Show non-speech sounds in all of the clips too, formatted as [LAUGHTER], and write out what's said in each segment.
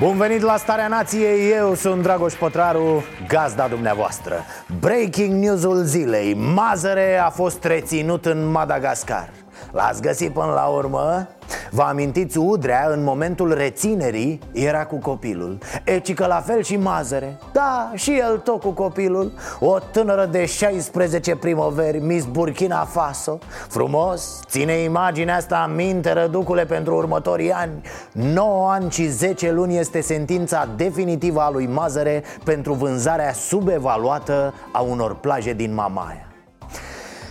Bun venit la Starea Nației, eu sunt Dragoș Pătraru, gazda dumneavoastră Breaking news-ul zilei, Mazăre a fost reținut în Madagascar L-ați găsit până la urmă? Vă amintiți, Udrea, în momentul reținerii, era cu copilul. Eci că la fel și Mazăre. Da, și el tot cu copilul. O tânără de 16 primăveri, Miss Burkina Faso. Frumos, ține imaginea asta în minte, răducule, pentru următorii ani. 9 ani și 10 luni este sentința definitivă a lui Mazăre Pentru vânzarea subevaluată a unor plaje din Mamaia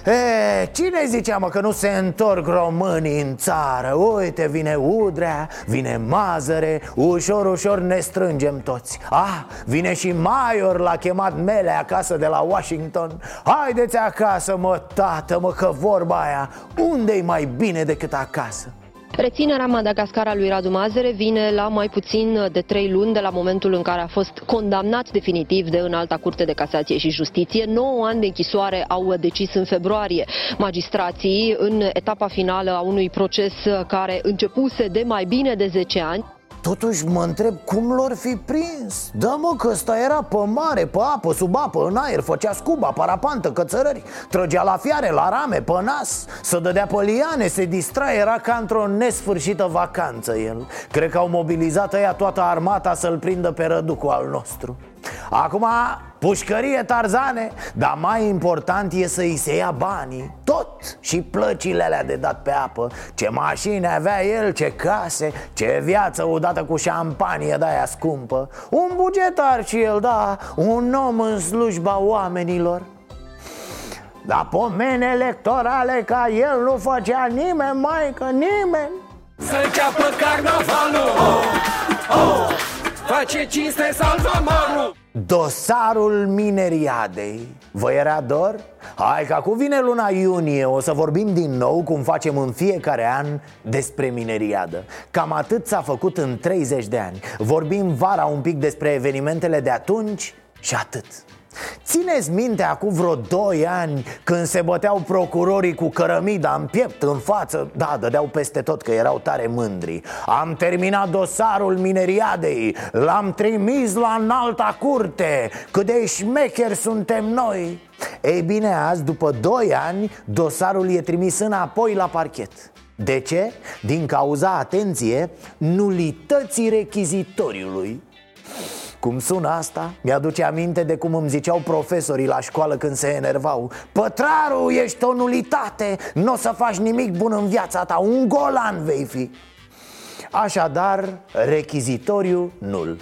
E, cine zicea mă că nu se întorc românii în țară? Uite, vine Udrea, vine Mazăre, ușor, ușor ne strângem toți Ah, vine și Maior, l-a chemat Mele acasă de la Washington Haideți acasă, mă, tată, mă, că vorba aia Unde-i mai bine decât acasă? Reținerea Madagascar a lui Radu Mazere vine la mai puțin de trei luni de la momentul în care a fost condamnat definitiv de înalta Curte de Casație și Justiție. 9 ani de închisoare au decis în februarie magistrații în etapa finală a unui proces care începuse de mai bine de 10 ani. Totuși mă întreb cum lor fi prins. Da mă că ăsta era pe mare, pe apă, sub apă, în aer Făcea scuba, parapantă, cățărări Trăgea la fiare, la rame, pe nas Să dădea pe liane, se distra Era ca într-o nesfârșită vacanță el. Cred că au mobilizat ăia toată armata să-l prindă pe răducul al nostru Acum, pușcărie tarzane Dar mai important e să-i se ia banii. Tot. Și plăcile alea de dat pe apă. Ce mașini avea el, ce case Ce viață udată cu șampanie de-aia scumpă. Un bugetar și el, da Un om în slujba oamenilor. Dar pomene electorale ca el nu făcea nimeni, mai că nimeni. Să înceapă carnavalul. Oh, oh, Face cinste salvamarul Dosarul mineriadei. Vă era dor? Hai că acum vine luna iunie O să vorbim din nou, cum facem în fiecare an Despre mineriadă. Cam atât s-a făcut în 30 de ani. Vorbim vara un pic despre evenimentele de atunci Și atât Țineți minte acum vreo 2 ani când se băteau procurorii cu cărămida în piept, în față? Da, dădeau peste tot că erau tare mândri. Am terminat dosarul mineriadei. L-am trimis la înalta curte. Cât de șmecheri suntem noi. Ei bine, azi, după 2 ani, dosarul e trimis înapoi la parchet. De ce? Din cauza, atenție, nulității rechizitoriului cum sună asta? Mi-aduce aminte de cum îmi ziceau profesorii la școală când se enervau. Pătraru, ești o nulitate, nu o să faci nimic bun în viața ta, un golan vei fi. Așadar, rechizitoriu nul.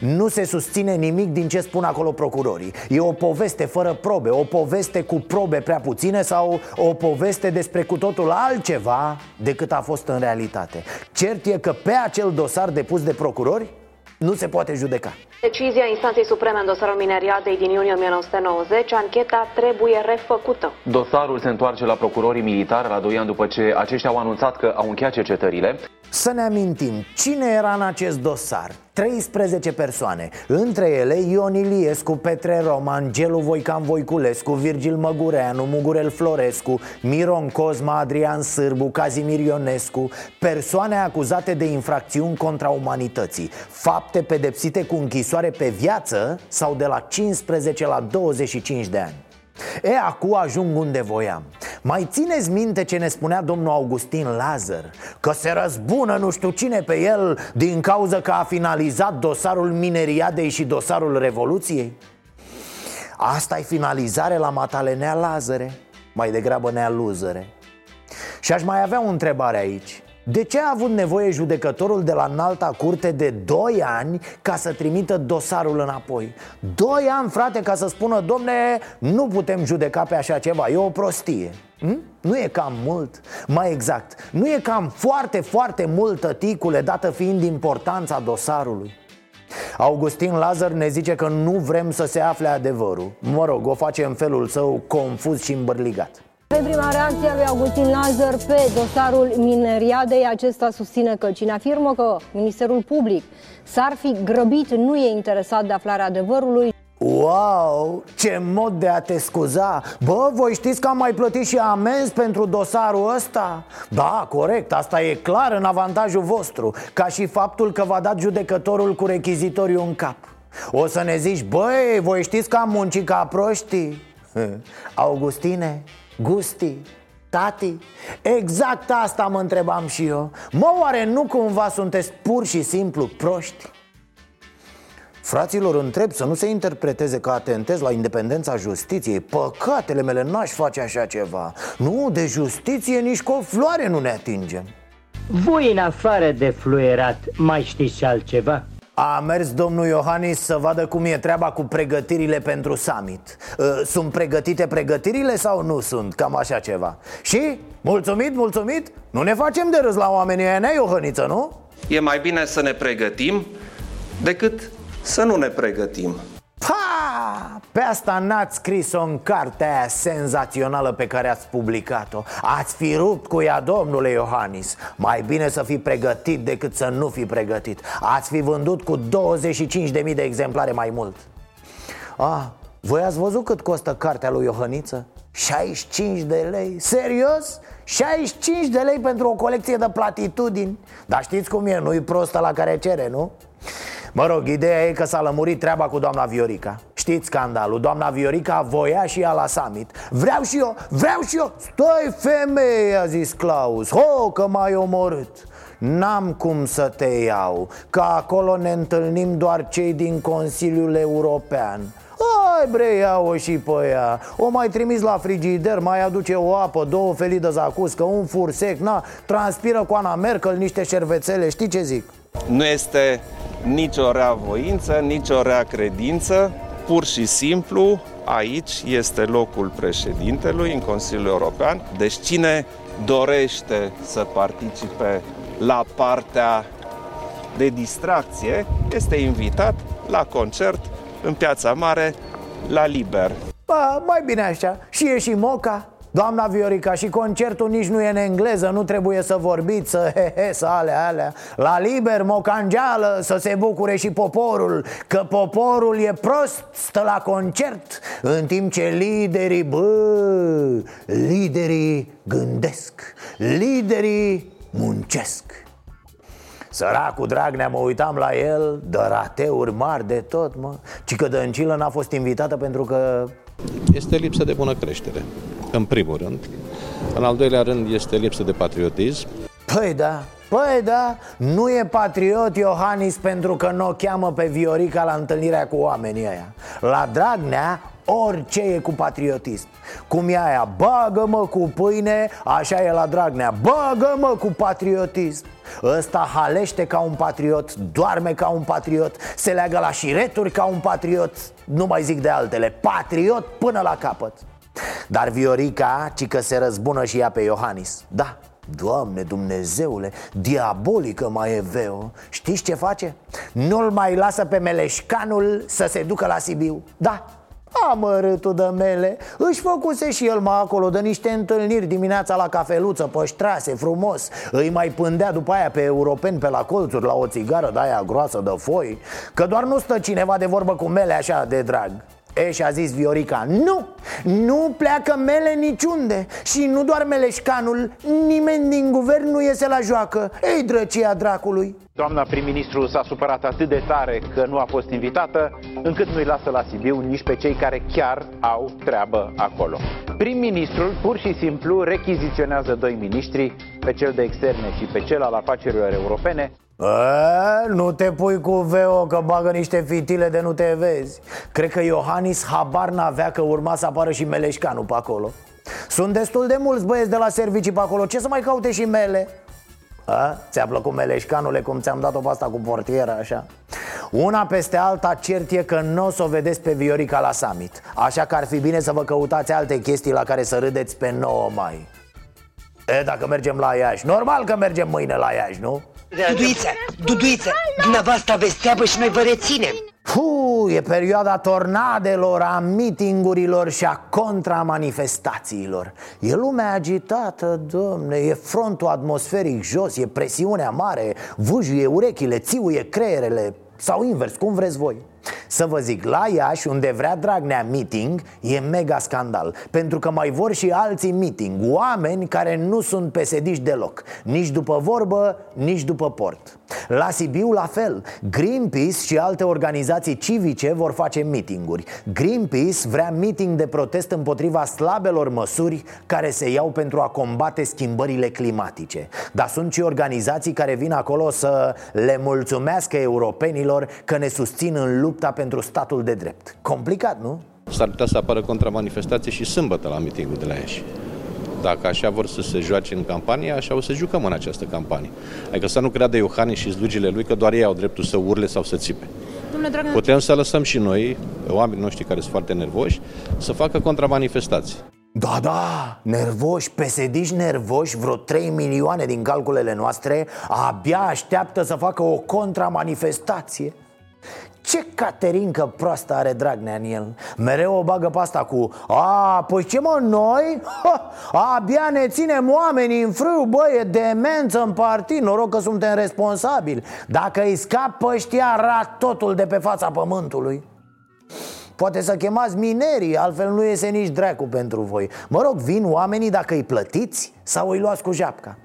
Nu se susține nimic din ce spun acolo procurorii. E o poveste fără probe, o poveste cu probe prea puține Sau o poveste despre cu totul altceva decât a fost în realitate. Cert e că pe acel dosar depus de procurori nu se poate judeca Decizia instanței supreme în dosarul mineriadei din iunie 1990, ancheta trebuie refăcută. Dosarul se întoarce la procurorii militari la 2 ani după ce aceștia au anunțat că au încheiat cercetările. Să ne amintim, cine era în acest dosar? 13 persoane, între ele Ion Iliescu, Petre Roman, Gelu Voican Voiculescu, Virgil Măgureanu, Mugurel Florescu, Miron Cosma, Adrian Sârbu, Cazimir Ionescu Persoane acuzate de infracțiuni contra umanității Fapte pedepsite cu închisoare pe viață sau de la 15 la 25 de ani E, acum ajung unde voiam Mai țineți minte ce ne spunea domnul Augustin Lazar? Că se răzbună nu știu cine pe el Din cauza că a finalizat dosarul mineriadei și dosarul Revoluției? asta e finalizare la Matalenea Lazare Mai degrabă nea luzăre Și aș mai avea o întrebare aici de ce a avut nevoie judecătorul de la înalta curte de 2 ani ca să trimită dosarul înapoi? 2 ani, frate, ca să spună, domne, nu putem judeca pe așa ceva, e o prostie hm? Nu e cam mult? Mai exact, nu e cam foarte, foarte multă ticule dată fiind importanța dosarului? Augustin Lazar ne zice că nu vrem să se afle adevărul Mă rog, o face în felul său confuz și îmbărligat pe prima reacție a lui Augustin Lazar pe dosarul mineriadei, acesta susține că cine afirmă că Ministerul Public s-ar fi grăbit nu e interesat de aflarea adevărului. Wow, ce mod de a te scuza Bă, voi știți că am mai plătit și amenzi pentru dosarul ăsta? Da, corect, asta e clar în avantajul vostru Ca și faptul că v-a dat judecătorul cu rechizitoriu în cap O să ne zici, băi, voi știți că am muncit ca proștii? [LAUGHS] Augustine, Gusti, tati. Exact asta mă întrebam și eu. Mă, oare nu cumva sunteți pur și simplu proști? Fraților, întreb să nu se interpreteze că atentez la independența justiției. Păcatele mele, n-aș face așa ceva. Nu, de justiție nici cu o floare nu ne atingem. Voi, în afară de fluierat, mai știți și altceva? A mers domnul Iohannis să vadă cum e treaba cu pregătirile pentru summit ă, Sunt pregătite pregătirile sau nu sunt? Cam așa ceva Și? Mulțumit, mulțumit? Nu ne facem de râs la oamenii aia, nea Iohăniță, nu? E mai bine să ne pregătim decât să nu ne pregătim. Pa! Pe asta n-ați scris-o în cartea aia senzațională pe care ați publicat-o Ați fi rupt cu ea, domnule Iohannis Mai bine să fii pregătit decât să nu fi pregătit Ați fi vândut cu 25.000 de exemplare mai mult Ah, voi ați văzut cât costă cartea lui Iohăniță? 65 de lei? Serios? 65 de lei pentru o colecție de platitudini Dar știți cum e, nu-i prostă la care cere, nu? Mă rog, ideea e că s-a lămurit treaba cu doamna Viorica. Știți scandalul, doamna Viorica voia și ea la summit. Vreau și eu, vreau și eu. Stai femeie, a zis Claus. Ho, că m-ai omorât. N-am cum să te iau Că acolo ne întâlnim doar cei din Consiliul European Hai bre, ia-o și pe ea O mai trimis la frigider, mai aduce o apă, două felii de zacuscă, un fur sec Na, transpiră cu Ana Merkel niște șervețele, știi ce zic? Nu este nicio rea voință, nicio rea credință, pur și simplu aici este locul președintelui în Consiliul European. Deci cine dorește să participe la partea de distracție este invitat la concert în Piața Mare la Liber. Ba, mai bine așa, și e și Moca. Doamna Viorica, și concertul nici nu e în engleză Nu trebuie să vorbiți, să he, he, să alea, alea. La liber, mocangeală, să se bucure și poporul Că poporul e prost, stă la concert În timp ce liderii, bă, liderii gândesc Liderii muncesc Săracul Dragnea, mă uitam la el De rateuri mari de tot, mă Ci că Dăncilă n-a fost invitată pentru că este lipsă de bună creștere, în primul rând. În al doilea rând este lipsă de patriotism. Păi da, Păi da, nu e patriot Iohannis pentru că nu o cheamă pe Viorica la întâlnirea cu oamenii ăia La Dragnea orice e cu patriotism. Cum e aia, bagă-mă cu pâine, așa e la Dragnea Bagă-mă cu patriotism. Ăsta halește ca un patriot, doarme ca un patriot Se leagă la șireturi ca un patriot Nu mai zic de altele, patriot până la capăt. Dar Viorica, ci că se răzbună și ea pe Iohannis. Da, Doamne Dumnezeule, diabolică mai e Veo. Știți ce face? Nu-l mai lasă pe Meleșcanul să se ducă la Sibiu. Da, Amărâtul de mele. Își făcuse și el mai acolo de niște întâlniri dimineața la cafeluță Păștrase, frumos. Îi mai pândea după aia pe europeni pe la colțuri La o țigară de aia groasă de foi Că doar nu stă cineva de vorbă cu mele așa de drag E, și a zis Viorica Nu, nu pleacă mele niciunde Și nu doar meleșcanul Nimeni din guvern nu iese la joacă. Ei, drăcia dracului. Doamna prim-ministru s-a supărat atât de tare că nu a fost invitată Încât nu-i lasă la Sibiu nici pe cei care chiar au treabă acolo. Prim-ministrul pur și simplu rechiziționează doi miniștri Pe cel de externe și pe cel al afacerilor europene a, nu te pui cu Veo că bagă niște fitile de nu te vezi Cred că Iohannis habar n-avea că urma să apară și Meleșcanu pe acolo Sunt destul de mulți băieți de la servicii pe acolo, ce să mai caute și mele? A? Ți-a plăcut Meleșcanule cum ți-am dat-o pe asta cu portiera așa? Una peste alta cert e că nu o să o vedeți pe Viorica la summit Așa că ar fi bine să vă căutați alte chestii la care să râdeți pe 9 mai E, dacă mergem la Iași Normal că mergem mâine la Iași, nu? Duduiță, Duduiță, dumneavoastră aveți treabă și noi vă reținem. Puh, e perioada tornadelor, a mitingurilor și a contramanifestațiilor. E lumea agitată, domne, e frontul atmosferic jos, e presiunea mare Vâjuie urechile, țiuie creierele Sau invers, cum vreți voi să vă zic, la Iași, unde vrea Dragnea meeting, e mega scandal Pentru că mai vor și alții meeting Oameni care nu sunt pesediși deloc Nici după vorbă, nici după port. La Sibiu la fel Greenpeace și alte organizații civice vor face meetinguri. Greenpeace vrea meeting de protest împotriva slabelor măsuri Care se iau pentru a combate schimbările climatice. Dar sunt și organizații care vin acolo să le mulțumească europenilor Că ne susțin în lupta pentru statul de drept Complicat, nu? S-ar putea să apară contramanifestație și sâmbătă la mitingul de la Iași. Dacă așa vor să se joace în campanie, așa o să jucăm în această campanie. Adică să nu creadă Iohannis și slugile lui că doar ei au dreptul să urle sau să țipe. Putem să lăsăm și noi, oamenii noștri care sunt foarte nervoși, să facă contramanifestații. Da, da, nervoși, pesediși nervoși, vreo 3 milioane din calculele noastre Abia așteaptă să facă o contramanifestație ce caterincă proastă are Dragnea în el? Mereu o bagă pe asta cu A, păi ce mă, noi? Ha, abia ne ținem oamenii în frâu, bă, e demență în partid Noroc că suntem responsabili. Dacă îi scap pe ăștia, rat totul de pe fața pământului. Poate să chemați minerii, altfel nu iese nici dracu pentru voi. Mă rog, vin oamenii dacă îi plătiți sau îi luați cu japca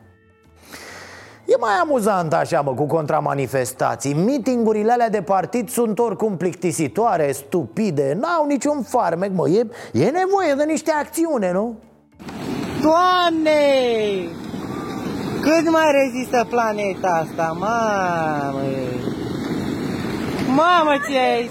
E mai amuzant așa, mă, cu contramanifestații Meetingurile alea de partid sunt oricum plictisitoare, stupide N-au niciun farmec, mă, e, e nevoie de niște acțiune, nu? Doamne! Cât mai rezistă planeta asta, mamă! Mamă, ce ai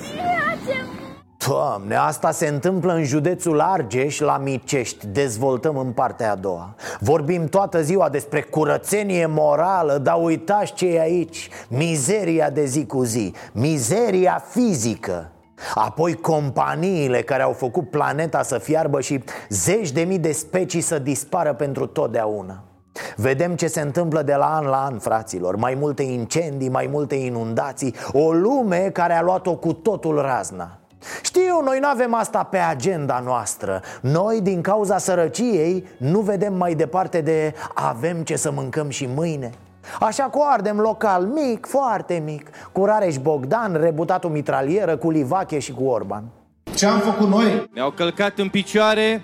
Doamne, asta se întâmplă în județul Argeș, la Micești. Dezvoltăm în partea a doua. Vorbim toată ziua despre curățenie morală Dar uitați ce e aici. Mizeria de zi cu zi. Mizeria fizică. Apoi companiile care au făcut planeta să fiarbă și zeci de mii de specii să dispară pentru totdeauna. Vedem ce se întâmplă de la an la an, fraților. Mai multe incendii, mai multe inundații. O lume care a luat-o cu totul razna știu, noi nu avem asta pe agenda noastră Noi, din cauza sărăciei, nu vedem mai departe de avem ce să mâncăm și mâine Așa cu ardem local, mic, foarte mic Cu Rareș Bogdan, rebutatul mitralieră, cu Livache și cu Orban Ce am făcut noi? Ne-au călcat în picioare,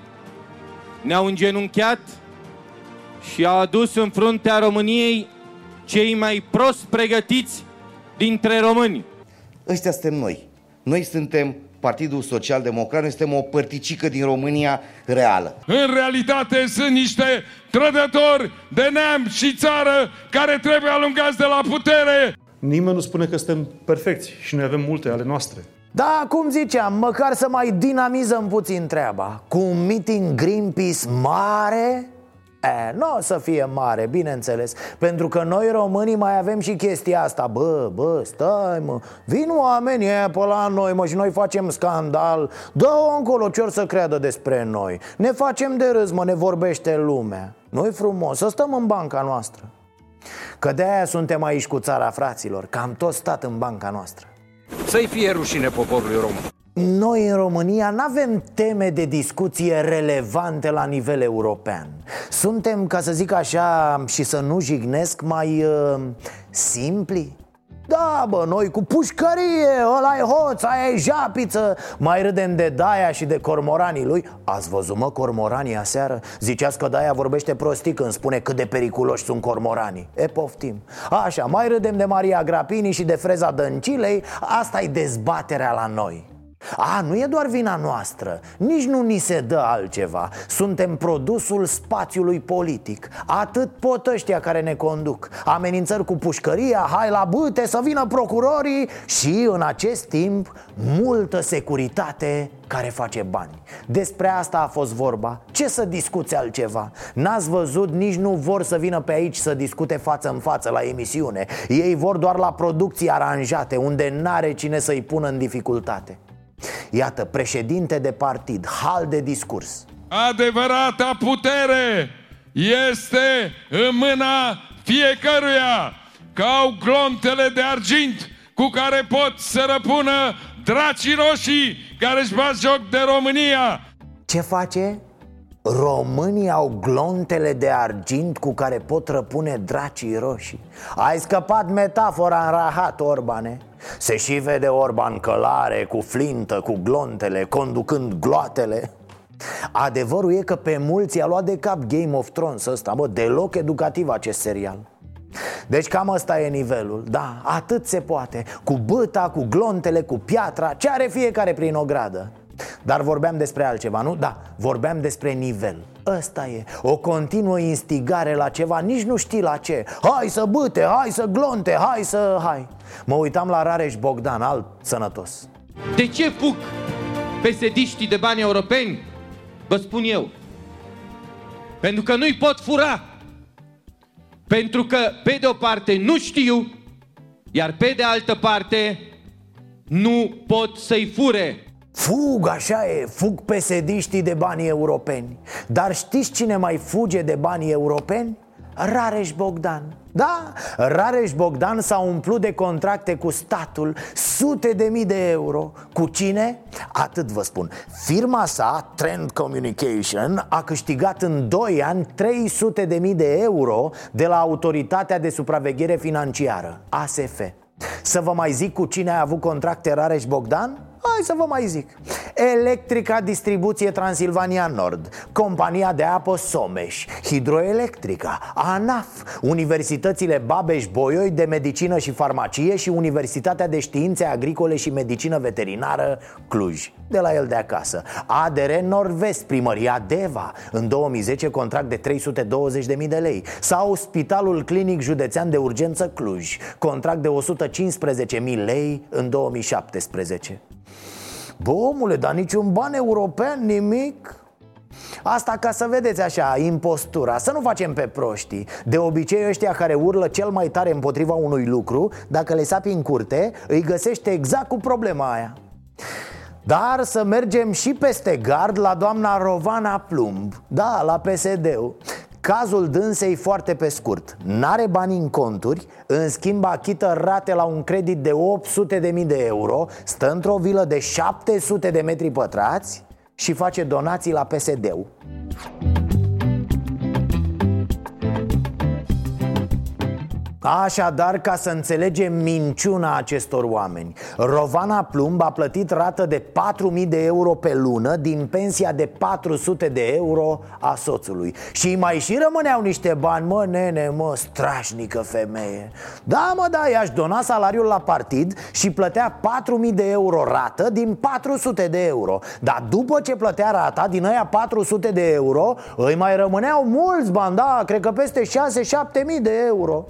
ne-au îngenunchiat și au adus în fruntea României cei mai prost pregătiți dintre români. Ăștia suntem noi. Noi suntem Partidul Social Democrat, noi suntem o părticică din România reală. În realitate sunt niște trădători de neam și țară care trebuie alungați de la putere. Nimeni nu spune că suntem perfecți și noi avem multe ale noastre. Da, cum ziceam, măcar să mai dinamizăm puțin treaba Cu un meeting Greenpeace mare E, nu o să fie mare, bineînțeles Pentru că noi românii mai avem și chestia asta. Bă, bă, stai mă Vin oamenii aia pe la noi mă și noi facem scandal. Dă-o încolo ce să creadă despre noi? Ne facem de râs mă, ne vorbește lumea. Nu frumos? Să stăm în banca noastră. Că de-aia suntem aici cu țara fraților Că am tot stat în banca noastră. Să-i fie rușine poporului român noi în România nu avem teme de discuție relevante la nivel european. Suntem, ca să zic așa, și să nu jignesc, mai uh, simpli? Da, bă, noi cu pușcărie, ăla e hoț, aia e japiță. Mai râdem de Daia și de cormoranii lui. Ați văzut, mă, cormoranii aseară? Ziceați că Daia vorbește prostic când spune cât de periculoși sunt cormoranii. E, poftim. Așa, mai râdem de Maria Grapini și de Freza Dăncilei. Asta e dezbaterea la noi a, nu e doar vina noastră, nici nu ni se dă altceva. Suntem produsul spațiului politic. Atât pot ăștia care ne conduc. Amenințări cu pușcăria, hai la bâte, să vină procurorii Și în acest timp, multă securitate care face bani. Despre asta a fost vorba. Ce să discuți altceva? N-ați văzut, nici nu vor să vină pe aici să discute față în față la emisiune. Ei vor doar la producții aranjate Unde n-are cine să-i pună în dificultate Iată, președinte de partid, hal de discurs Adevărata putere este în mâna fiecăruia că au glontele de argint cu care pot să răpună dracii roșii care își bat joc de România. Ce face? Românii au glontele de argint cu care pot răpune dracii roșii Ai scăpat metafora în rahat, Orbane Se și vede Orban călare, cu flintă, cu glontele, conducând gloatele. Adevărul e că pe mulți i-a luat de cap Game of Thrones ăsta, bă, deloc educativ acest serial. Deci cam ăsta e nivelul, da, atât se poate. Cu băta, cu glontele, cu piatra, ce are fiecare prin o gradă dar vorbeam despre altceva, nu? Da, vorbeam despre nivel. Ăsta e, o continuă instigare la ceva, nici nu știi la ce. Hai să bâte, hai să glonte, hai să... hai. Mă uitam la Rareș Bogdan, alt sănătos. De ce fug pesediștii de bani europeni? Vă spun eu. Pentru că nu-i pot fura. Pentru că, pe de o parte, nu știu Iar pe de altă parte, nu pot să-i fure Fug, așa e, fug pesediștii de banii europeni Dar știți cine mai fuge de banii europeni? Rareș Bogdan Da, Rareș Bogdan s-a umplut de contracte cu statul Sute de mii de euro Cu cine? Atât vă spun Firma sa, Trend Communication A câștigat în 2 ani 300 de mii de euro De la Autoritatea de Supraveghere Financiară ASF Să vă mai zic cu cine a avut contracte Rareș Bogdan? Hai să vă mai zic. Electrica Distribuție Transilvania Nord Compania de apă Someș Hidroelectrica ANAF Universitățile Babeș-Bolyai de Medicină și Farmacie Și Universitatea de Științe Agricole și Medicină Veterinară Cluj. De la el de acasă. ADR Nord-Vest Primăria Deva. În 2010 contract de 320.000 de lei. Sau Spitalul Clinic Județean de Urgență Cluj. Contract de 115.000 lei în 2017 Bă, omule, dar niciun ban european, nimic. Asta ca să vedeți așa, impostura. Să nu facem pe proștii De obicei ăștia care urlă cel mai tare împotriva unui lucru Dacă le sapi în curte, îi găsește exact cu problema aia. Dar să mergem și peste gard la doamna Rovana Plumb. Da, la PSD-ul Cazul dânsei foarte pe scurt. N-are bani în conturi În schimb achită rate la un credit de 800.000 de euro Stă într-o vilă de 700 de metri pătrați Și face donații la PSD-ul Așadar, ca să înțelegem minciuna acestor oameni Rovana Plumb a plătit rată de 4.000 de euro pe lună Din pensia de 400 de euro a soțului. Și mai și rămâneau niște bani, mă nene, mă, strașnică femeie. Da, mă, da, i-aș dona salariul la partid Și plătea 4.000 de euro rată din 400 de euro. Dar după ce plătea rata din aia 400 de euro Îi mai rămâneau mulți bani, da, cred că peste 6-7.000 de euro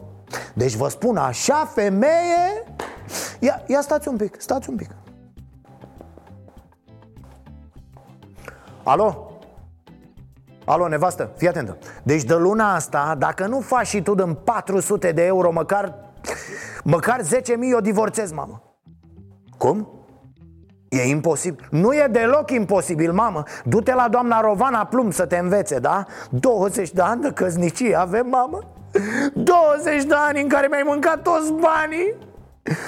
deci vă spun, așa femeie? Ia, ia stați un pic, stați un pic. Alo? Alo, nevastă, fii atentă. Deci de luna asta, dacă nu faci și tu din 400 de euro Măcar, măcar 10.000 eu divorțez, mamă. Cum? E imposibil. Nu e deloc imposibil, mamă. Du-te la doamna Rovana Plum să te învețe, da? 20 de ani de căznicie avem, mamă 20 de ani în care mi-ai mâncat toți banii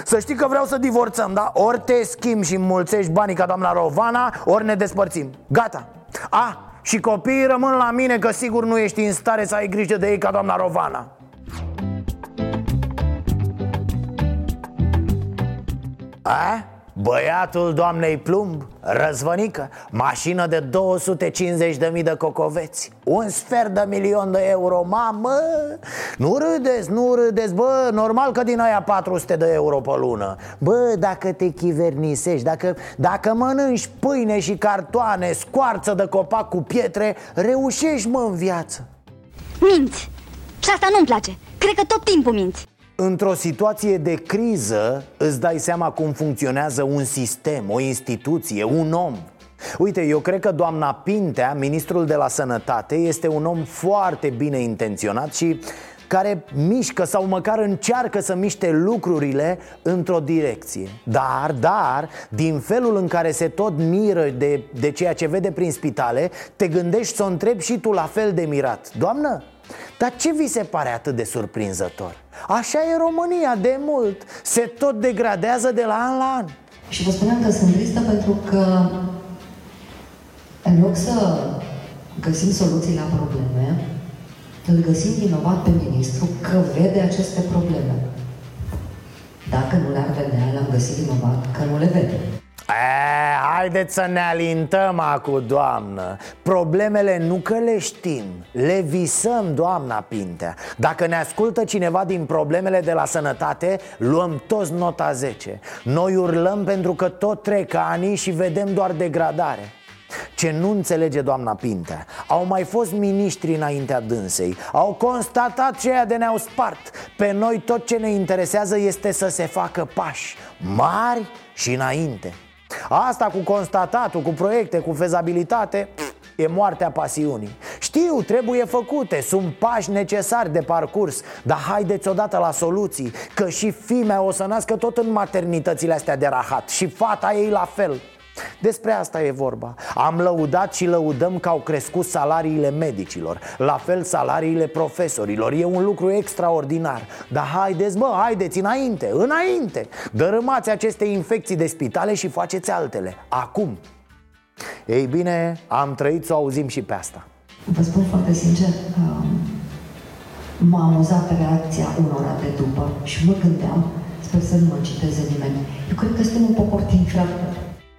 să știi că vreau să divorțăm, da? Ori te schimbi și înmulțești banii ca doamna Rovana Ori ne despărțim Gata A, și copiii rămân la mine că sigur nu ești în stare să ai grijă de ei ca doamna Rovana A? Băiatul doamnei Plumb, răzvănică, mașină de 250.000 de cocoveți Un sfert de milion de euro, mamă! Nu râdeți, nu râdeți, bă, normal că din aia 400 de euro pe lună. Bă, dacă te chivernisești, dacă, dacă mănânci pâine și cartoane, scoarță de copac cu pietre Reușești, mă, în viață. Minți! Și asta nu-mi place, cred că tot timpul minți Într-o situație de criză îți dai seama cum funcționează un sistem, o instituție, un om. Uite, eu cred că doamna Pintea, ministrul de la sănătate, este un om foarte bine intenționat și care mișcă sau măcar încearcă să miște lucrurile într-o direcție. Dar, dar, din felul în care se tot miră de, de ceea ce vede prin spitale Te gândești să o întrebi și tu la fel de mirat. Doamnă, Dar ce vi se pare atât de surprinzător? Așa e România de mult Se tot degradează de la an la an Și vă spuneam că sunt tristă pentru că în loc să găsim soluții la probleme, îl găsim vinovat pe ministru că vede aceste probleme. Dacă nu le-ar vedea, l-am găsit vinovat că nu le vede. E, haideți să ne alintăm acum, doamnă. Problemele nu că le știm, le visăm, doamna Pintea. Dacă ne ascultă cineva din problemele de la sănătate, luăm toți nota 10 Noi urlăm pentru că tot trec ani și vedem doar degradare. Ce nu înțelege doamna Pintea? Au mai fost miniștri înaintea dânsei. Au constatat ceea de ne-au spart. Pe noi tot ce ne interesează este să se facă pași Mari și înainte Asta cu constatatul, cu proiecte, cu fezabilitate E moartea pasiunii. Știu, trebuie făcute, sunt pași necesari de parcurs Dar haideți odată la soluții Că și fimea o să nască tot în maternitățile astea de rahat Și fata ei la fel despre asta e vorba. Am lăudat și lăudăm că au crescut salariile medicilor La fel salariile profesorilor. E un lucru extraordinar. Dar haideți, bă, haideți înainte, înainte. Dărâmați aceste infecții de spitale și faceți altele. Acum. Ei bine, am trăit să o auzim și pe asta. Vă spun foarte sincer, um, m-a amuzat reacția unora de după și mă gândeam, sper să nu mă citeze nimeni. Eu cred că suntem un popor de infractori.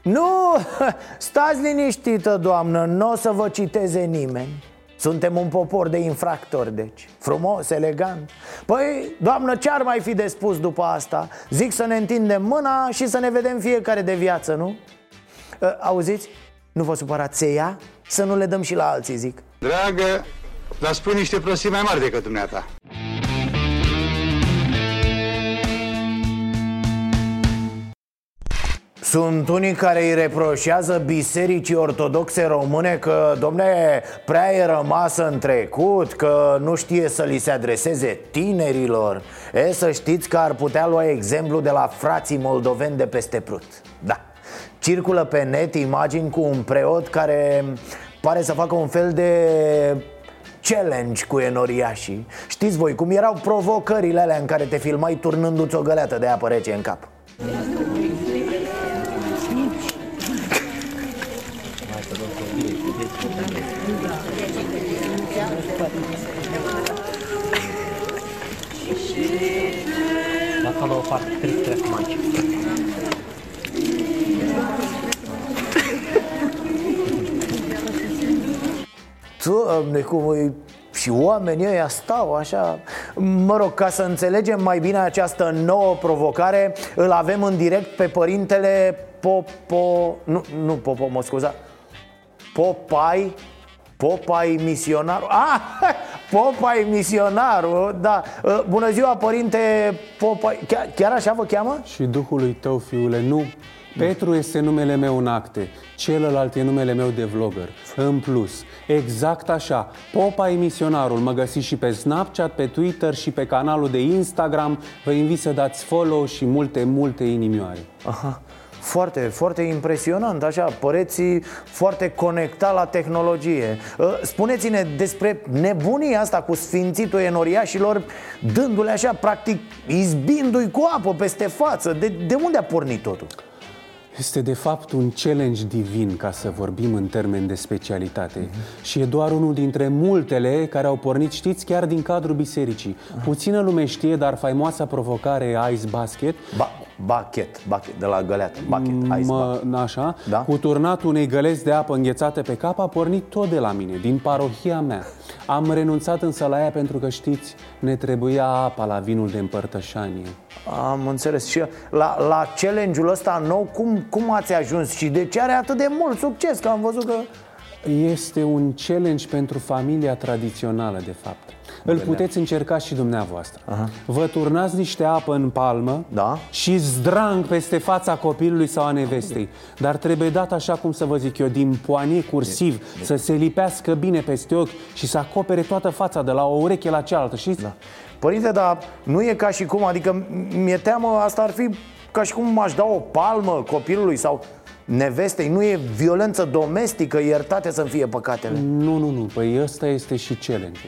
Nu, [LAUGHS] stați liniștită, doamnă, nu o să vă citeze nimeni suntem un popor de infractori, deci Frumos, elegant Păi, doamnă, ce ar mai fi de spus după asta? Zic să ne întindem mâna și să ne vedem fiecare de viață, nu? Auziți? Nu vă supărați, se ia? Să nu le dăm și la alții, zic Dragă, dar spui niște prostii mai mari decât dumneata Sunt unii care îi reproșează bisericii ortodoxe române că, domne, prea e rămasă în trecut, că nu știe să li se adreseze tinerilor. E, să știți că ar putea lua exemplu de la frații moldoveni de peste Prut. Da, circulă pe net imagini cu un preot care pare să facă un fel de challenge cu enoriașii. Știți voi cum erau provocările alea în care te filmai turnându-ți o găleată de apă rece în cap Acolo o parte, trec, trec mai. Doamne, cum e... Și oamenii ăia stau așa. Mă rog, ca să înțelegem mai bine această nouă provocare Îl avem în direct pe părintele Popo... Nu, nu Popo, mă scuza. Popai Popai misionarul. Ah, Popai misionarul Da, bună ziua părinte Popai Chiar, chiar așa vă cheamă? Și Duhului tău, fiule, nu Petru este numele meu în acte, celălalt e numele meu de vlogger. În plus, exact așa, Popa e misionarul, mă găsiți și pe Snapchat, pe Twitter și pe canalul de Instagram. Vă invit să dați follow și multe, multe inimioare. Aha. Foarte, foarte impresionant, așa, păreți foarte conectat la tehnologie Spuneți-ne despre nebunia asta cu sfințitul enoriașilor Dându-le așa, practic, izbindu-i cu apă peste față De, de unde a pornit totul? Este de fapt un challenge divin, ca să vorbim în termen de specialitate. Uh-huh. Și e doar unul dintre multele care au pornit, știți, chiar din cadrul bisericii. Uh-huh. Puțină lume știe, dar faimoasa provocare Ice Basket ba- Bachet, bachet, de la găleată, bachet, ice mă, Așa, da? cu turnatul unei găleți de apă înghețate pe cap a pornit tot de la mine, din parohia mea. Am renunțat însă la ea pentru că, știți, ne trebuia apa la vinul de împărtășanie. Am înțeles. Și la, la challenge-ul ăsta nou, cum, cum ați ajuns și de ce are atât de mult succes? Că am văzut că... Este un challenge pentru familia tradițională, de fapt. Îl puteți încerca și dumneavoastră. Aha. Vă turnați niște apă în palmă da? și zdrang peste fața copilului sau a nevestei. Dar trebuie dat așa cum să vă zic eu, din poanie cursiv, de, de. să se lipească bine peste ochi și să acopere toată fața de la o ureche la cealaltă, știți? Da. Părinte, dar nu e ca și cum, adică mi-e teamă, asta ar fi ca și cum m-aș da o palmă copilului sau nevestei Nu e violență domestică, iertate să-mi fie păcatele. Nu, nu, nu, păi ăsta este și challenge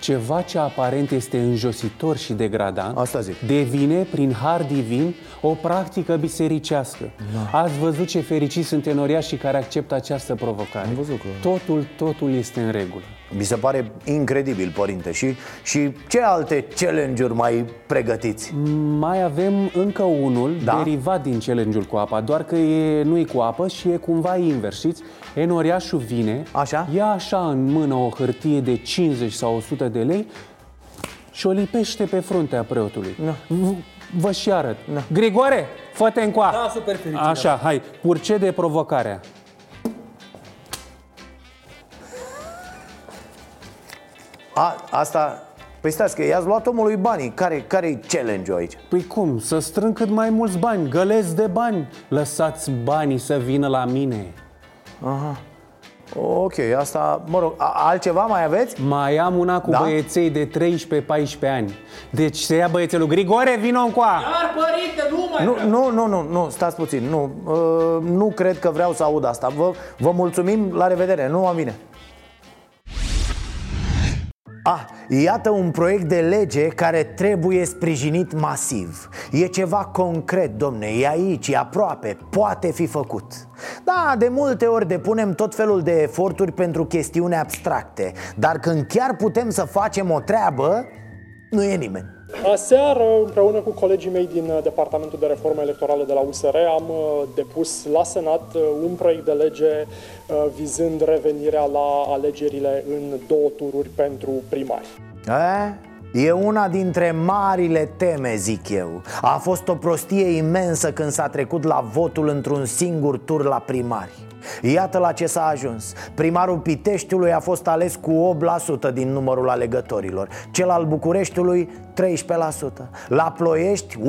Ceva ce aparent este înjositor și degradant Asta zic. Devine, prin har divin, o practică bisericească. Da. Ați văzut ce fericiți sunt enoriașii care acceptă această provocare? Am văzut că... Totul, totul este în regulă Mi se pare incredibil, părinte Și, și ce alte challenge-uri mai pregătiți? Mai avem încă unul Da? derivat din challenge-ul cu apa Doar că e, nu e cu apă și e cumva invers Știți? Enoriașul vine, așa? ia așa în mână o hârtie de 50 sau 100 de lei Și o lipește pe fruntea preotului Da. V- Vă și arăt Grigoare, fă-te încoa Da, super fericit. Așa, hai, purcede provocarea A, asta... Păi stați că i-ați luat omului banii. Care, care-i challenge-ul aici? Păi cum? Să strâng cât mai mulți bani, găleți de bani. Lăsați banii să vină la mine. Aha. Ok, asta, mă rog, a, altceva mai aveți? Mai am una cu Da? băieței de 13-14 ani. Deci se ia băiețelul. Grigore, vino încoa Dar, părinte, nu mai Nu, nu, nu, nu, nu, stați puțin. Nu, uh, nu cred că vreau să aud asta. Vă, vă mulțumim, la revedere, nu am bine Ah, iată un proiect de lege care trebuie sprijinit masiv. E ceva concret, domne, e aici, e aproape, poate fi făcut. Da, de multe ori depunem tot felul de eforturi pentru chestiuni abstracte Dar când chiar putem să facem o treabă, nu e nimeni. Aseară, împreună cu colegii mei din uh, Departamentul de Reformă Electorală de la USR, am uh, depus la Senat uh, un proiect de lege uh, vizând revenirea la alegerile în două tururi pentru primari. E? E una dintre marile teme, zic eu A fost o prostie imensă când s-a trecut la votul într-un singur tur la primari Iată la ce s-a ajuns. Primarul Piteștiului a fost ales cu 8% din numărul alegătorilor. Cel al Bucureștiului 13% La Ploiești 11%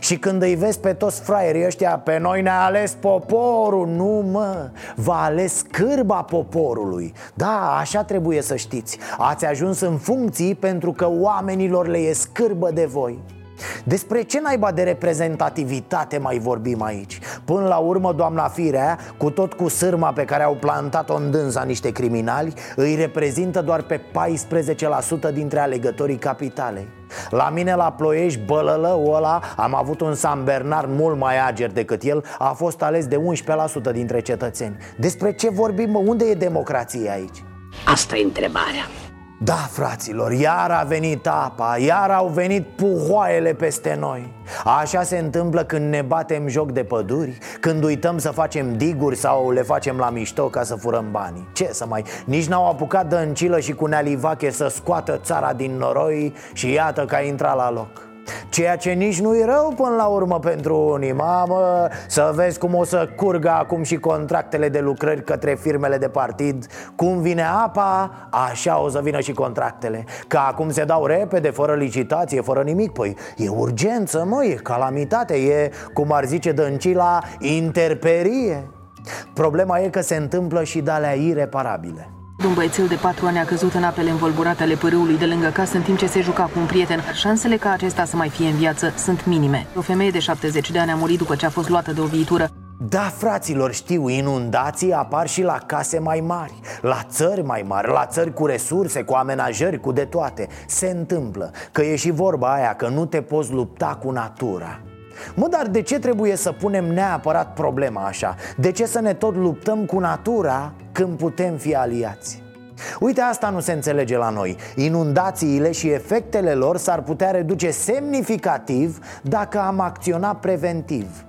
Și când îi vezi pe toți fraierii ăștia Pe noi ne-a ales poporul Nu mă, v-a ales cârba poporului. Da, așa trebuie să știți. Ați ajuns în funcții pentru că oamenilor le e scârbă de voi despre ce naiba de reprezentativitate mai vorbim aici? Până la urmă, doamna Firea, cu tot cu sârma pe care au plantat-o în dânsa niște criminali Îi reprezintă doar pe 14% dintre alegătorii capitalei la mine la Ploiești, bălălăul ăla, am avut un San Bernard mult mai ager decât el A fost ales de 11% dintre cetățeni Despre ce vorbim, mă? Unde e democrația aici? Asta e întrebarea. Da, fraților, iar a venit apa, iar au venit puhoaiele peste noi. Așa se întâmplă când ne batem joc de păduri Când uităm să facem diguri sau le facem la mișto ca să furăm banii. Ce să mai... Nici n-au apucat dăncilă și cu nealivache să scoată țara din noroi Și iată că a intrat la loc Ceea ce nici nu-i rău până la urmă pentru unii. Mamă, să vezi cum o să curgă acum și contractele de lucrări către firmele de partid. Cum vine apa, așa o să vină și contractele. Că acum se dau repede, fără licitație, fără nimic. Păi e urgență, mă, e calamitate, e, cum ar zice Dăncila, interperie. Problema e că se întâmplă și de-alea ireparabile Un băiețel de patru ani a căzut în apele învolburate ale pârâului de lângă casă în timp ce se juca cu un prieten. Șansele ca acesta să mai fie în viață sunt minime. O femeie de 70 de ani a murit după ce a fost luată de o viitură. Da, fraților, știu, inundații apar și la case mai mari La țări mai mari, la țări cu resurse, cu amenajări, cu de toate Se întâmplă, că e și vorba aia, că nu te poți lupta cu natura Mă, dar de ce trebuie să punem neapărat problema așa? De ce să ne tot luptăm cu natura când putem fi aliați? Uite, asta nu se înțelege la noi Inundațiile și efectele lor s-ar putea reduce semnificativ dacă am acționat preventiv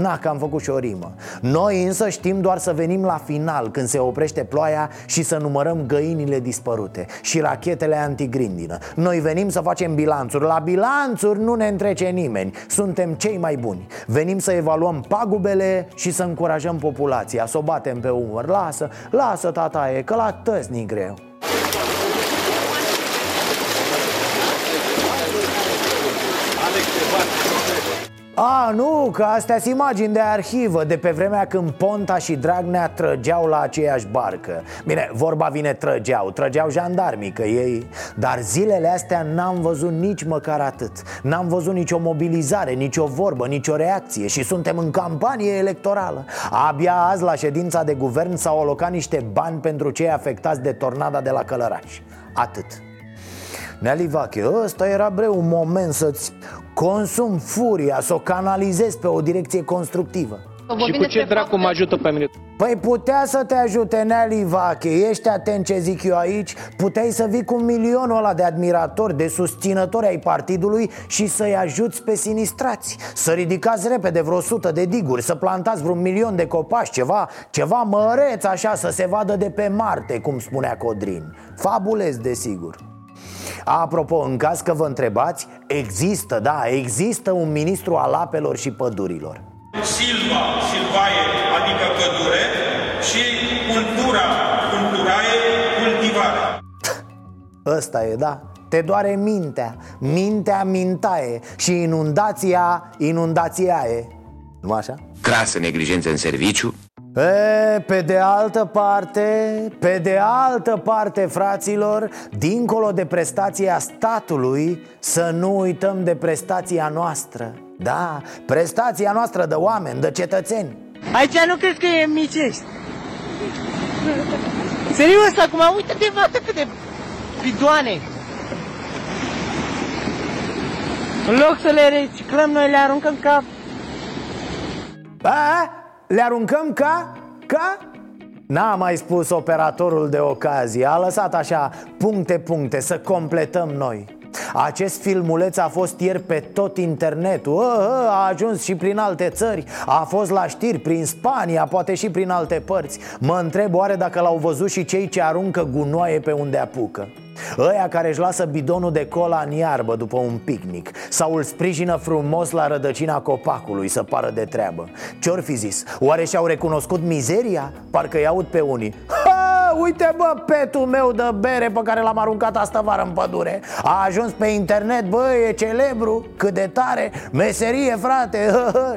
Na, că am făcut și o rimă. Noi însă știm doar să venim la final Când se oprește ploaia și să numărăm găinile dispărute Și rachetele antigrindină. Noi venim să facem bilanțuri. La bilanțuri nu ne întrece nimeni. Suntem cei mai buni. Venim să evaluăm pagubele și să încurajăm populația. Să o batem pe umăr. Lasă, lasă tataie, că la tăsni greu A, nu, că astea sunt imagini de arhivă De pe vremea când Ponta și Dragnea trăgeau la aceeași barcă. Bine, vorba vine trăgeau, trăgeau jandarmii că ei Dar zilele astea n-am văzut nici măcar atât. N-am văzut nicio mobilizare, nicio vorbă, nicio reacție Și suntem în campanie electorală. Abia azi la ședința de guvern s-au alocat niște bani pentru cei afectați de tornada de la Călăraș. Atât Nelly Vache, ăsta era breu un moment să-ți consum furia, să o canalizezi pe o direcție constructivă. Și cu ce dracu mă ajută pe mine? Păi putea să te ajute Nelly Vache, ești atent ce zic eu aici. Puteai să vii cu milionul ăla de admiratori, de susținători ai partidului Și să-i ajuți pe sinistrați Să ridicați repede vreo sută de diguri Să plantați vreun milion de copaci Ceva, ceva măreț așa să se vadă de pe Marte, cum spunea Codrin. Fabulez, desigur Apropo, în caz că vă întrebați, există, da, există un ministru al apelor și pădurilor Silva, silvaie, adică pădure și cultura, culturae, cultivare. [LAUGHS] Ăsta e, da te doare mintea, mintea mintaie și inundația, inundația e Nu așa? Crasă neglijență în serviciu E, pe de altă parte, pe de altă parte, fraților, dincolo de prestația statului, să nu uităm de prestația noastră Da, prestația noastră de oameni, de cetățeni Aici nu cred că e micești. Serios, acum uite-te, vadă câte bidoane. În loc să le reciclăm, noi le aruncăm ca... A? Le aruncăm ca? Ca? N-a mai spus operatorul de ocazie A lăsat așa puncte-puncte să completăm noi acest filmuleț a fost ieri pe tot internetul. A ajuns și prin alte țări A fost la știri prin Spania, poate și prin alte părți. Mă întreb oare dacă l-au văzut și cei ce aruncă gunoaie pe unde apucă. Ăia care își lasă bidonul de cola în iarbă după un picnic Sau îl sprijină frumos la rădăcina copacului să pară de treabă. Ce-or fi zis? Oare și-au recunoscut mizeria? Parcă-i aud pe unii. Ha, Uite bă, petul meu de bere pe care l-am aruncat astă vară în pădure. A ajuns pe internet, bă, e celebru Cât de tare, meserie frate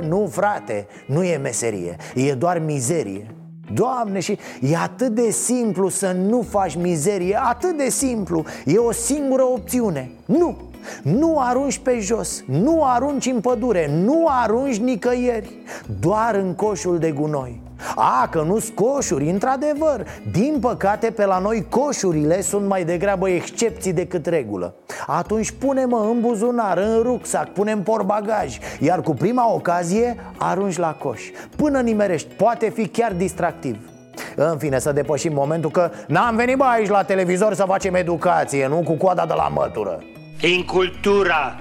Nu frate, nu e meserie, e doar mizerie. Doamne, și e atât de simplu să nu faci mizerie Atât de simplu. E o singură opțiune. Nu. Nu arunci pe jos, nu arunci în pădure, nu arunci nicăieri Doar în coșul de gunoi a, că nu coșuri, într-adevăr. Din păcate pe la noi coșurile sunt mai degrabă excepții decât regulă. Atunci punem în buzunar, în rucsac, punem porbagaj Iar cu prima ocazie arunci la coș. Până nimerești, poate fi chiar distractiv. În fine, să depășim momentul că N-am venit bă aici la televizor să facem educație Nu? Cu coada de la mătură. Incultura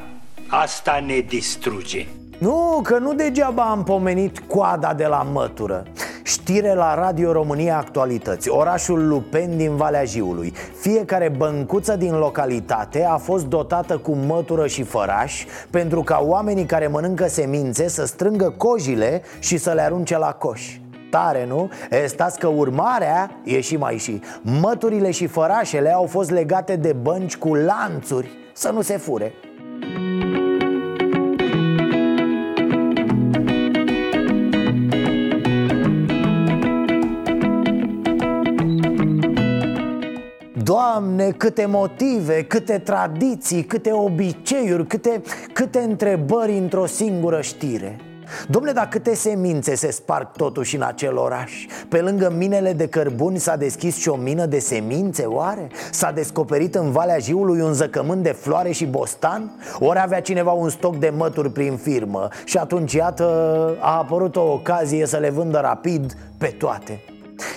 asta ne distruge. Nu, că nu degeaba am pomenit coada de la mătură Știre la Radio România Actualități. Orașul Lupen din Valea Jiului. Fiecare băncuță din localitate a fost dotată cu mătură și făraș Pentru ca oamenii care mănâncă semințe să strângă cojile și să le arunce la coș. Tare, nu? E, stați că urmarea e și mai și. Măturile și fărașele au fost legate de bănci cu lanțuri Să nu se fure Doamne, câte motive, câte tradiții, câte obiceiuri, câte, câte întrebări într-o singură știre Domne, dar câte semințe se sparg totuși în acel oraș? Pe lângă minele de cărbuni s-a deschis și o mină de semințe, oare? S-a descoperit în Valea Jiului un zăcământ de floare și bostan? Ori avea cineva un stoc de mături prin firmă Și atunci, iată, a apărut o ocazie să le vândă rapid pe toate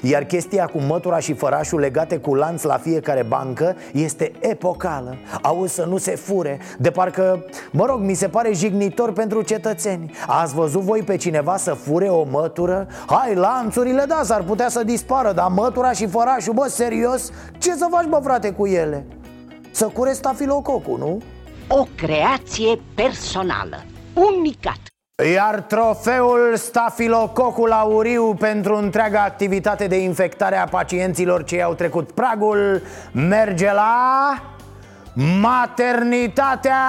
iar chestia cu mătura și fărașul legate cu lanț la fiecare bancă este epocală Auzi să nu se fure De parcă, mă rog, mi se pare jignitor pentru cetățeni Ați văzut voi pe cineva să fure o mătură? Hai, lanțurile, da, s-ar putea să dispară Dar mătura și fărașul, bă, serios? Ce să faci, bă, frate, cu ele? Să curezi stafilococul, nu? O creație personală, unicat iar trofeul stafilococul auriu pentru întreaga activitate de infectare a pacienților ce au trecut pragul merge la maternitatea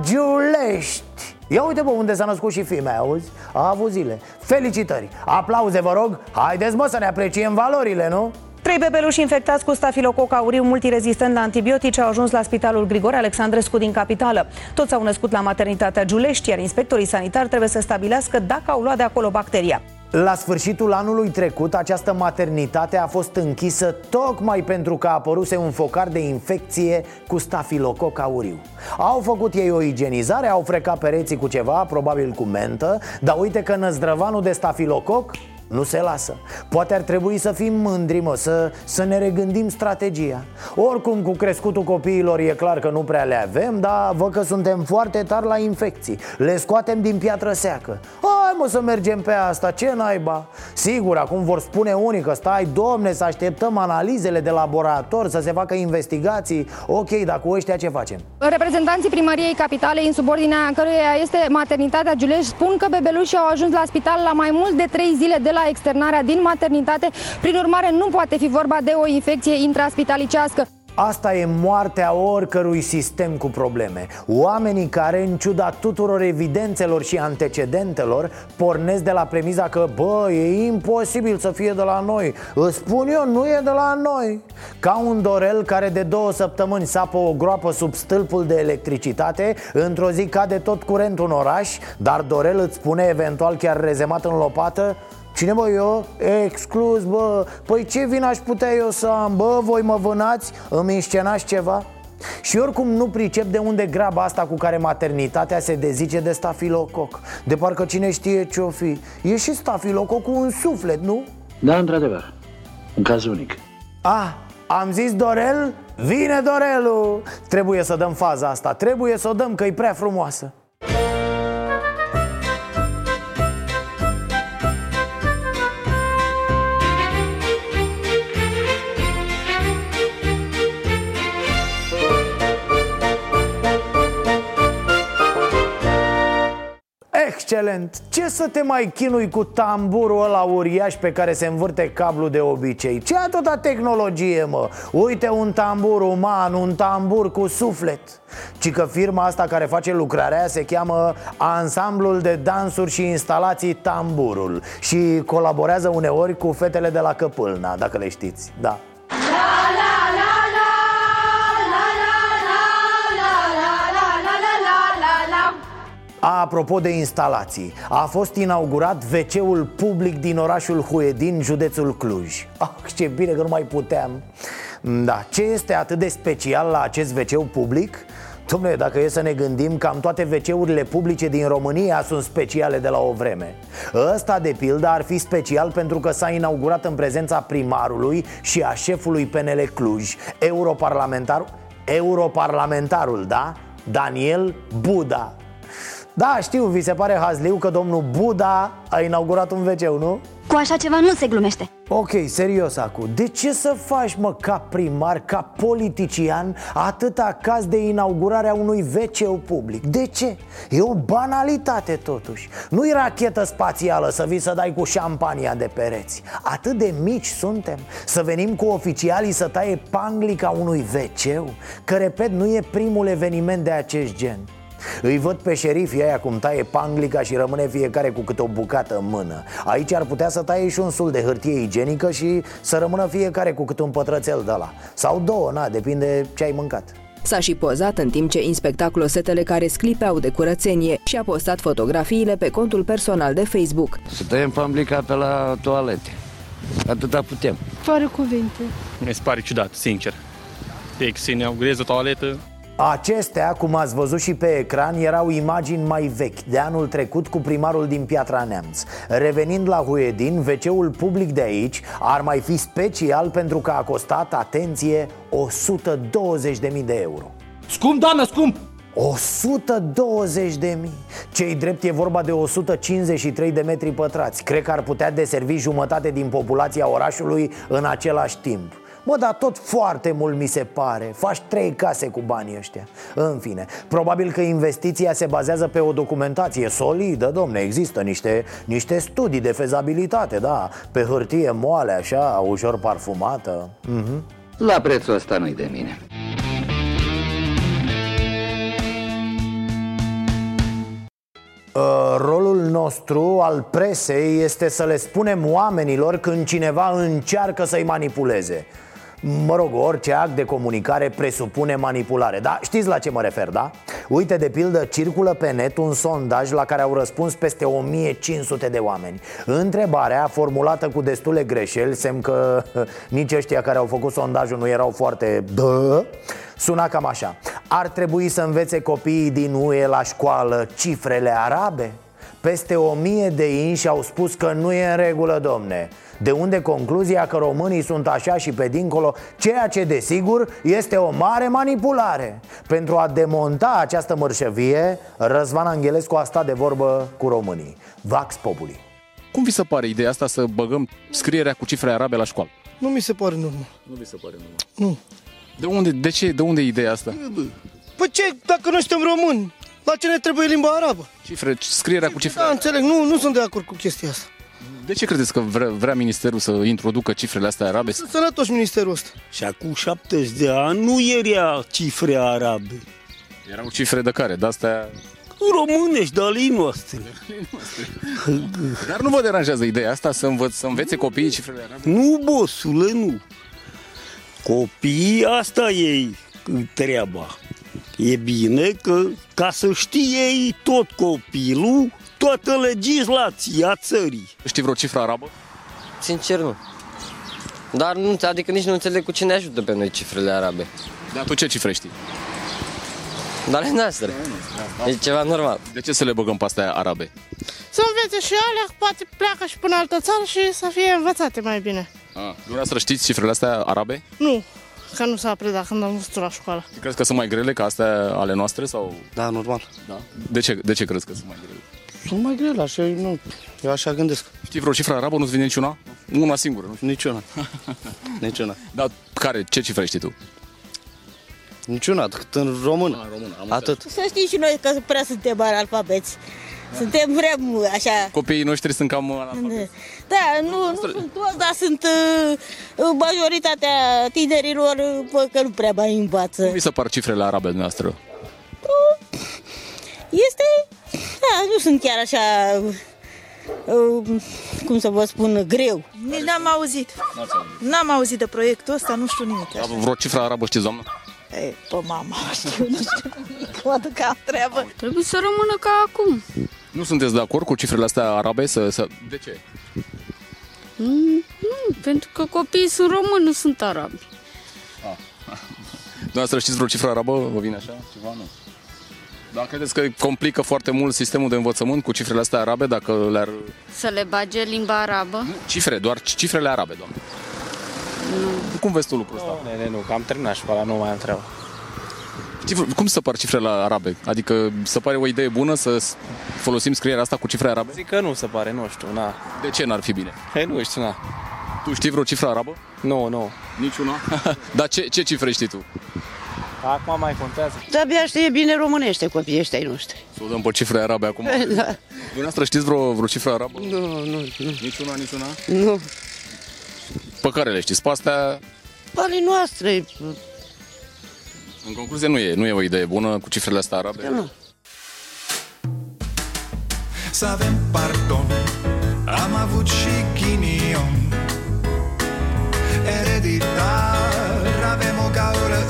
Giulești Ia uite bă unde s-a născut și fimea, auzi? A avut zile Felicitări, aplauze vă rog Haideți mă să ne apreciem valorile, nu? Trei bebeluși infectați cu stafilococ auriu multirezistent la antibiotice au ajuns la Spitalul Grigore Alexandrescu din capitală. Toți au născut la maternitatea Giulești, iar inspectorii sanitari trebuie să stabilească dacă au luat de acolo bacteria. La sfârșitul anului trecut, această maternitate a fost închisă tocmai pentru că a apăruse un focar de infecție cu stafilococ auriu. Au făcut ei o igienizare, au frecat pereții cu ceva, probabil cu mentă, dar uite că năzdrăvanul de stafilococ nu se lasă. Poate ar trebui să fim mândri, mă, să, să ne regândim strategia. Oricum, cu crescutul copiilor e clar că nu prea le avem Dar văd că suntem foarte tari la infecții. Le scoatem din piatră seacă. Hai mă să mergem pe asta, ce naiba? Sigur, acum vor spune unii că stai, domne, să așteptăm analizele de laborator Să se facă investigații. Ok, dar cu ăștia ce facem? Reprezentanții primăriei capitalei, în subordinea căruia este maternitatea Giulești Spun că bebelușii au ajuns la spital la mai mult de 3 zile de la la externarea din maternitate, prin urmare nu poate fi vorba de o infecție intraspitalicească. Asta e moartea oricărui sistem cu probleme. Oamenii care, în ciuda tuturor evidențelor și antecedentelor Pornesc de la premiza că, bă, e imposibil să fie de la noi. Îți spun eu, nu e de la noi. Ca un dorel care de două săptămâni sapă o groapă sub stâlpul de electricitate Într-o zi cade tot curentul în oraș Dar dorel îți spune eventual chiar rezemat în lopată Cine bă, eu? Exclus, bă Păi ce vin aș putea eu să am? Bă, voi mă vânați? Îmi înscenați ceva? Și oricum nu pricep de unde graba asta cu care maternitatea se dezice de stafilococ De parcă cine știe ce-o fi E și stafilococul un suflet, nu? Da, într-adevăr Un caz unic Ah, am zis Dorel? Vine Dorelul! Trebuie să dăm faza asta, trebuie să o dăm că e prea frumoasă Excelent! Ce să te mai chinui cu tamburul ăla uriaș pe care se învârte cablu de obicei? Ce atâta tehnologie, mă? Uite un tambur uman, un tambur cu suflet Ci că firma asta care face lucrarea se cheamă Ansamblul de Dansuri și Instalații Tamburul Și colaborează uneori cu fetele de la Căpâlna, dacă le știți, da Apropo de instalații, a fost inaugurat WC-ul public din orașul Huedin, județul Cluj Ah, ce bine că nu mai puteam Da, ce este atât de special la acest WC public? Dom'le, dacă e să ne gândim, cam toate WC-urile publice din România sunt speciale de la o vreme Ăsta, de pildă, ar fi special pentru că s-a inaugurat în prezența primarului și a șefului PNL Cluj Europarlamentar... Europarlamentarul, da? Daniel Buda da, știu, vi se pare hazliu că domnul Buda a inaugurat un wc nu? Cu așa ceva nu se glumește Ok, serios acum, de ce să faci, mă, ca primar, ca politician Atâta caz de inaugurarea unui wc public? De ce? E o banalitate totuși Nu-i rachetă spațială să vii să dai cu șampania de pereți Atât de mici suntem Să venim cu oficialii să taie panglica unui wc Că, repet, nu e primul eveniment de acest gen îi văd pe șerifii aia cum taie panglica și rămâne fiecare cu câte o bucată în mână Aici ar putea să taie și un sul de hârtie igienică și să rămână fiecare cu câte un pătrățel de la Sau două, na, depinde ce ai mâncat S-a și pozat în timp ce inspecta closetele care sclipeau de curățenie și a postat fotografiile pe contul personal de Facebook. Să tăiem panglica pe la toalete. Atâta putem. Fără cuvinte. Mi se pare ciudat, sincer. E să inaugureze o toaletă Acestea, cum ați văzut și pe ecran, erau imagini mai vechi, de anul trecut cu primarul din Piatra Neamț. Revenind la Huedin, wc public de aici ar mai fi special pentru că a costat, atenție, 120.000 de euro. Scump, doamnă, scump! 120 de mii? Cei drept e vorba de 153 de metri pătrați. Cred că ar putea deservi jumătate din populația orașului în același timp Mă, dar tot foarte mult mi se pare. Faci trei case cu banii ăștia. În fine, probabil că investiția se bazează pe o documentație solidă Domne, există niște, niște studii de fezabilitate, da. Pe hârtie moale, așa, ușor parfumată. Uh-huh. La prețul ăsta nu-i de mine. Nostru, al presei, este să le spunem oamenilor când cineva încearcă să-i manipuleze Mă rog, orice act de comunicare presupune manipulare Da, știți la ce mă refer, da? Uite, de pildă, circulă pe net un sondaj la care au răspuns peste 1500 de oameni Întrebarea, formulată cu destule greșeli, semn că [LAUGHS] nici ăștia care au făcut sondajul nu erau foarte dă Suna cam așa Ar trebui să învețe copiii din UE la școală cifrele arabe? Peste o mie de inși au spus că nu e în regulă, domne de unde concluzia că românii sunt așa și pe dincolo Ceea ce desigur este o mare manipulare Pentru a demonta această mărșăvie Răzvan Angelescu a stat de vorbă cu românii Vax Populi Cum vi se pare ideea asta să băgăm scrierea cu cifre arabe la școală? Nu mi se pare normal. Nu vi se pare normal. Nu. De unde, de ce, de unde e ideea asta? Păi ce, dacă noi suntem români, la ce ne trebuie limba arabă? Cifre, scrierea cu cifre Da, înțeleg, nu, nu sunt de acord cu chestia asta. De ce credeți că vrea, vrea ministerul să introducă cifrele astea arabe? Sunt sănătos ministerul ăsta. Și acum 70 de ani nu era cifre arabe. Erau cifre de care? De astea... Românești, de ale noastre. Dar nu vă deranjează ideea asta să, învăț, să învețe copiii cifrele arabe? Nu, bosule, nu. Copiii, asta e treaba. E bine că ca să știe ei tot copilul, toată legislația țării. Știi vreo cifră arabă? Sincer nu. Dar nu, adică nici nu înțeleg cu ce ne ajută pe noi cifrele arabe. Dar tu ce cifre știi? Dar ale noastre. E ceva normal. De ce să le băgăm pe astea arabe? Să învețe și alea, poate pleacă și până altă țară și să fie învățate mai bine. Ah, dumneavoastră știți cifrele astea arabe? Nu, că nu s-a predat când am văzut la școală. Crezi că sunt mai grele ca astea ale noastre? sau? Da, normal. Da. De ce, de ce crezi că sunt mai grele? Sunt mai grele, așa, nu, eu așa gândesc. Știi vreo cifră arabă? Nu-ți vine niciuna? Una singură, nu? Niciuna. [LAUGHS] Niciuna. Dar care, ce cifre știi tu? Niciuna, decât în română. Ah, română Atât. Să știi și noi că prea suntem analfabeți. Suntem prea mu- așa... Copiii noștri sunt cam analfabeti. Da, nu, nu sunt toți, dar sunt uh, majoritatea tinerilor uh, că nu prea mai învață. Cum vi se par cifrele arabe dumneavoastră? Este, da, nu sunt chiar așa, uh, cum să vă spun, greu. Nici n-am auzit. N-am auzit de proiectul ăsta, nu știu nimic. Dar Vreo cifră arabă știți, doamnă? Ei, pe mama, [LAUGHS] știu, nu știu nimic, mă duc am treabă. Trebuie să rămână ca acum. Nu sunteți de acord cu cifrele astea arabe? Să, să... De ce? Nu, nu, pentru că copiii sunt români, nu sunt arabi. [LAUGHS] Dumneavoastră știți vreo cifră arabă? Vă vine așa? Ceva? Nu. Dar credeți că complică foarte mult sistemul de învățământ cu cifrele astea arabe dacă le-ar... Să le bage limba arabă? Cifre, doar cifrele arabe, doamne. Nu. Cum vezi tu lucrul ăsta? Nu, nene, nu, că am terminat școala, nu mai am treabă. Știi, cum să par cifrele arabe? Adică să pare o idee bună să s- folosim scrierea asta cu cifre arabe? Zic că nu se pare, nu știu, na. De ce n-ar fi bine? He, nu știu, na. Tu știi vreo cifră arabă? Nu, nu. Niciuna? [LAUGHS] Dar ce, ce cifre știi tu? Acum mai contează. De-abia știe bine românește copiii ăștia ai noștri. Să o dăm pe cifre arabe acum? [LAUGHS] Da. Dumneavoastră știți vreo, vreo cifră arabă? Nu, nu, nu. Niciuna, niciuna? Nu. Pe care le știți? Pe astea, Ale noastre. în concluzie, nu e, nu e o idee bună cu cifrele astea arabe? Nu. Să avem pardon Am avut și ghinion Ereditar Avem o gaură în buzunar